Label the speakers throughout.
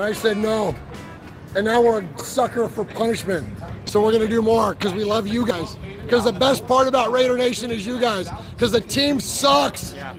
Speaker 1: And I said no. And now we're a sucker for punishment. So we're going to do more because we love you guys. Because the best part about Raider Nation is you guys. Because the team sucks.
Speaker 2: Yeah.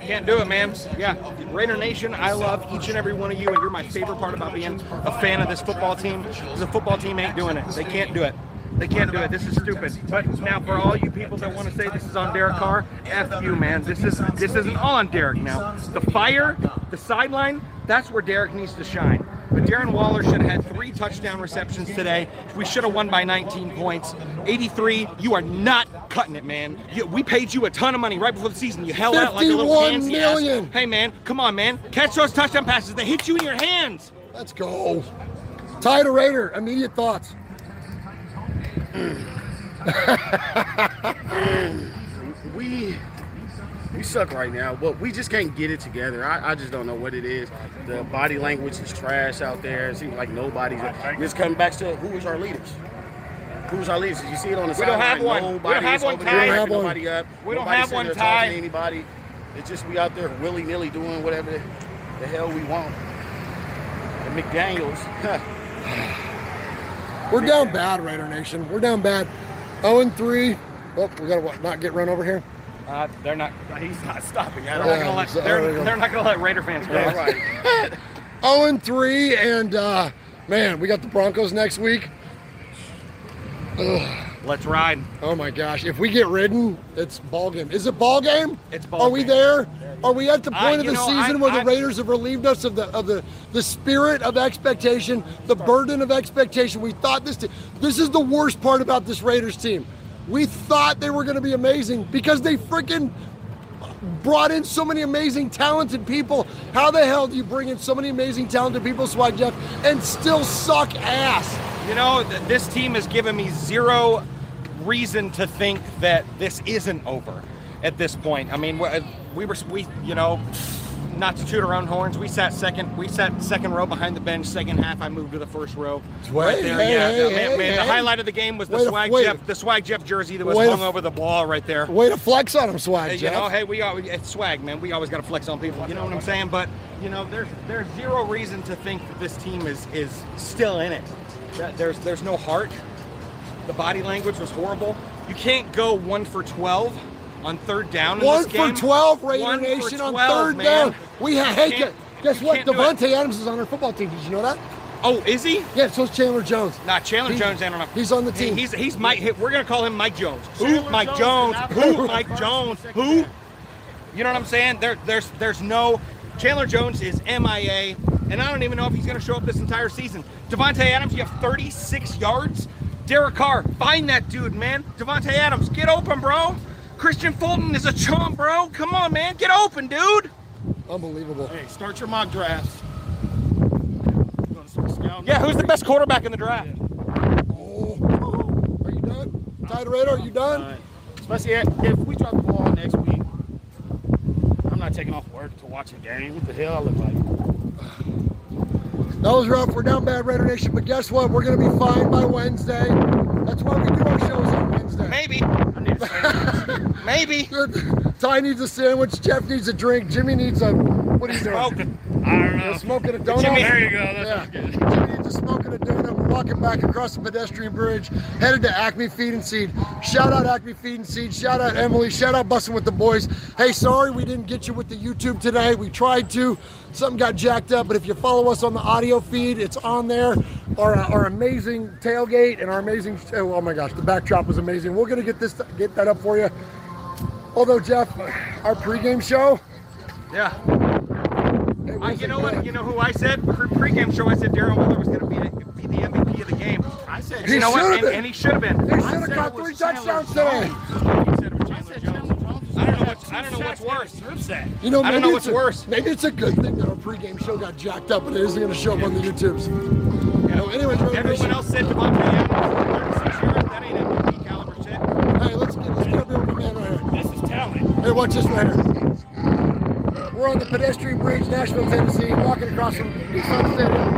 Speaker 2: Can't do it, man. Yeah, Raider Nation, I love each and every one of you, and you're my favorite part about being a fan of this football team. The football team ain't doing it. They can't do it. They can't do it. This is stupid. But now, for all you people that want to say this is on Derek Carr, f you, man. This is this isn't all on Derek now. The fire, the sideline, that's where Derek needs to shine. But Darren Waller should have had three touchdown receptions today. We should have won by 19 points. 83, you are not cutting it, man. You, we paid you a ton of money right before the season. You held out like a little
Speaker 1: 51
Speaker 2: pansy
Speaker 1: million.
Speaker 2: ass. Hey, man, come on, man. Catch those touchdown passes. They hit you in your hands.
Speaker 1: Let's go. Ty to Raider, immediate thoughts.
Speaker 3: we we suck right now, but we just can't get it together. I, I just don't know what it is. The body language is trash out there. It seems like nobody's. Just coming back to who is our leaders? Who's our leaders? You see it on the
Speaker 2: We don't have
Speaker 3: sideline.
Speaker 2: one. We
Speaker 3: Nobody
Speaker 2: don't have
Speaker 3: is
Speaker 2: one,
Speaker 3: over
Speaker 2: We don't
Speaker 1: have one.
Speaker 3: up.
Speaker 2: We don't have one,
Speaker 3: there talking
Speaker 2: Ty.
Speaker 3: to Anybody? It's just we out there willy nilly doing whatever the, the hell we want. And McDaniels.
Speaker 1: We're down bad, Raider Nation. We're down bad. 0 and 3. Oh, we got to not get run over here.
Speaker 2: Uh, they're not. He's not stopping. They're
Speaker 1: Yeah,
Speaker 2: not gonna let.
Speaker 1: so-
Speaker 2: They're, they're not gonna let Raider fans go.
Speaker 3: Yeah, right.
Speaker 1: 0 and 3, and uh, man, we got the Broncos next week.
Speaker 2: Let's ride.
Speaker 1: Oh my gosh! If we get ridden, it's ball game. Is it ball game?
Speaker 2: It's ball
Speaker 1: Are we
Speaker 2: game.
Speaker 1: there? Are we at the
Speaker 2: I-
Speaker 1: point of the
Speaker 2: know,
Speaker 1: season
Speaker 2: I-
Speaker 1: where the
Speaker 2: I-
Speaker 1: Raiders have relieved us of the of the the spirit of expectation, the burden of expectation? We thought this. This is the worst part about this Raiders team. We thought they were going to be amazing because they freaking brought in so many amazing talented people. How the hell do you bring in so many amazing talented people, Swag Jeff, and still suck ass?
Speaker 2: You know, th- this team has given me zero reason to think that this isn't over at this point. I mean, we- we were, we, you know, not to toot our own horns, we sat second, we sat second row behind the bench. Second half, I moved to the first row.
Speaker 1: Hey, hey,
Speaker 2: yeah,
Speaker 1: hey,
Speaker 2: yeah, man,
Speaker 1: hey,
Speaker 2: man, the highlight of the game was the swag
Speaker 1: to-
Speaker 2: Jeff, the swag Jeff jersey that was
Speaker 1: way to
Speaker 2: hung over the ball right there.
Speaker 1: Way to flex on him, Swag
Speaker 2: Hey,
Speaker 1: Jeff.
Speaker 2: you know, hey, we always it's swag, man. We always got to flex on people. You know what I'm saying? But you know, there's there's zero reason to think that this team is is still in it. That There's there's no heart. The body language was horrible. You can't go one for twelve on third down. In
Speaker 1: One
Speaker 2: this game.
Speaker 1: for 12, Raider
Speaker 2: One for
Speaker 1: Nation on third
Speaker 2: man.
Speaker 1: down. We ha- hey,
Speaker 2: can't-
Speaker 1: guess what?
Speaker 2: can't do it.
Speaker 1: Davante Adams is on our football team. Did you know that?
Speaker 2: Oh, is he?
Speaker 1: Yeah, so is Chandler Jones.
Speaker 2: Not Chandler
Speaker 1: He-
Speaker 2: Jones. I don't know.
Speaker 1: he's on the
Speaker 2: He-
Speaker 1: team.
Speaker 2: he's he's Mike. We're gonna call him Mike Jones. Who?
Speaker 3: Chandler
Speaker 2: Mike
Speaker 3: Jones
Speaker 2: Jones. Who? Mike Jones. Who? You know what I'm saying? There, there's there's no Chandler Jones is MIA, and I don't even know if he's gonna show up this entire season. Davante Adams, you have 36 yards. Derek Carr, find that dude, man. Davante Adams, get open, bro. Kristian Fulton is a chump, bro. Come on, man, get open, dude.
Speaker 1: Unbelievable.
Speaker 3: Hey, start your mock drafts. You wanna start scouting?
Speaker 2: Yeah, who's the best quarterback in the draft?
Speaker 1: Oh, are you done? Ty Radar, are you done?
Speaker 3: Especially if if we drop the ball next week. I'm not taking off work to watch a game. What the hell I look like?
Speaker 1: That was rough. We're down bad, Raider Nation. But guess what? We're going to be fine by Wednesday. That's why we do our shows on Wednesday.
Speaker 2: Maybe,
Speaker 3: I need a sandwich.
Speaker 2: Maybe.
Speaker 1: Ty needs a sandwich. Jeff needs a drink. Jimmy needs a. What are you doing?
Speaker 2: Smoking.
Speaker 3: I don't know.
Speaker 1: Just smoking a donut.
Speaker 3: Jimmy, there you go. That's
Speaker 1: Yeah.
Speaker 3: what's good.
Speaker 1: Jimmy just smoking a donut. We're walking back across the pedestrian bridge, headed to Acme Feed and Seed. Shout out Acme Feed and Seed. Shout out Emily. Shout out Bussin' with the Boys. Hey, sorry we didn't get you with the YouTube today. We tried to. Something got jacked up, but if you follow us on the audio feed, it's on there. Our, uh, our amazing tailgate and our amazing. Oh, oh my gosh, the backdrop was amazing. We're gonna get this get that up for you. Although Jeff, our pregame show.
Speaker 2: Yeah. I, you know what?
Speaker 1: good.
Speaker 2: You know who I said? Pre- pregame show. I said Darren Waller was going to be, be the MVP of the game. I said,
Speaker 1: He
Speaker 2: you know what?
Speaker 1: should've
Speaker 2: And,
Speaker 1: been.
Speaker 2: and he should have been.
Speaker 1: They
Speaker 2: I
Speaker 1: should have
Speaker 2: said
Speaker 1: caught three touchdowns today.
Speaker 2: Jones. Said it was Chandler Jones. I don't know what's. I don't know what's worse.
Speaker 1: You know,
Speaker 2: I don't
Speaker 1: maybe
Speaker 2: know
Speaker 1: it's
Speaker 2: what's
Speaker 1: a-
Speaker 2: worse.
Speaker 1: Maybe it's a good thing that our pregame show got jacked up but it isn't going to show up on the YouTubes. You know, anyways,
Speaker 2: Everyone else said Davante Adams, 36 yards. That ain't MVP caliber shit.
Speaker 1: Hey, let's get let's get up here with my man right here.
Speaker 2: This is talent.
Speaker 1: Hey, watch this right here. We're on the pedestrian bridge, Nashville, Tennessee, walking across from Nissan Stadium.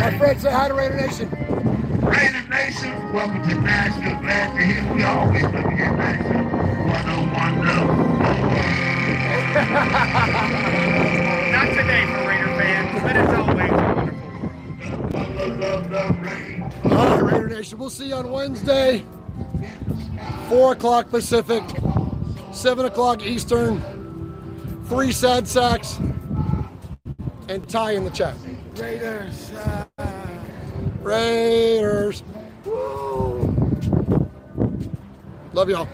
Speaker 1: My friend, say hi to Raider Nation.
Speaker 4: Raider Nation, welcome to Nashville. Glad to hear we always looking at Nashville. One on one love.
Speaker 2: Not today for Raider fans, but it's always wonderful world.
Speaker 4: Love, love, love, rain.
Speaker 1: Raider Nation. We'll see you on Wednesday, 4 o'clock Pacific, 7 o'clock Eastern, three sad sacks, and tie in the chat. Raiders. uh, Raiders. Woo. Love y'all.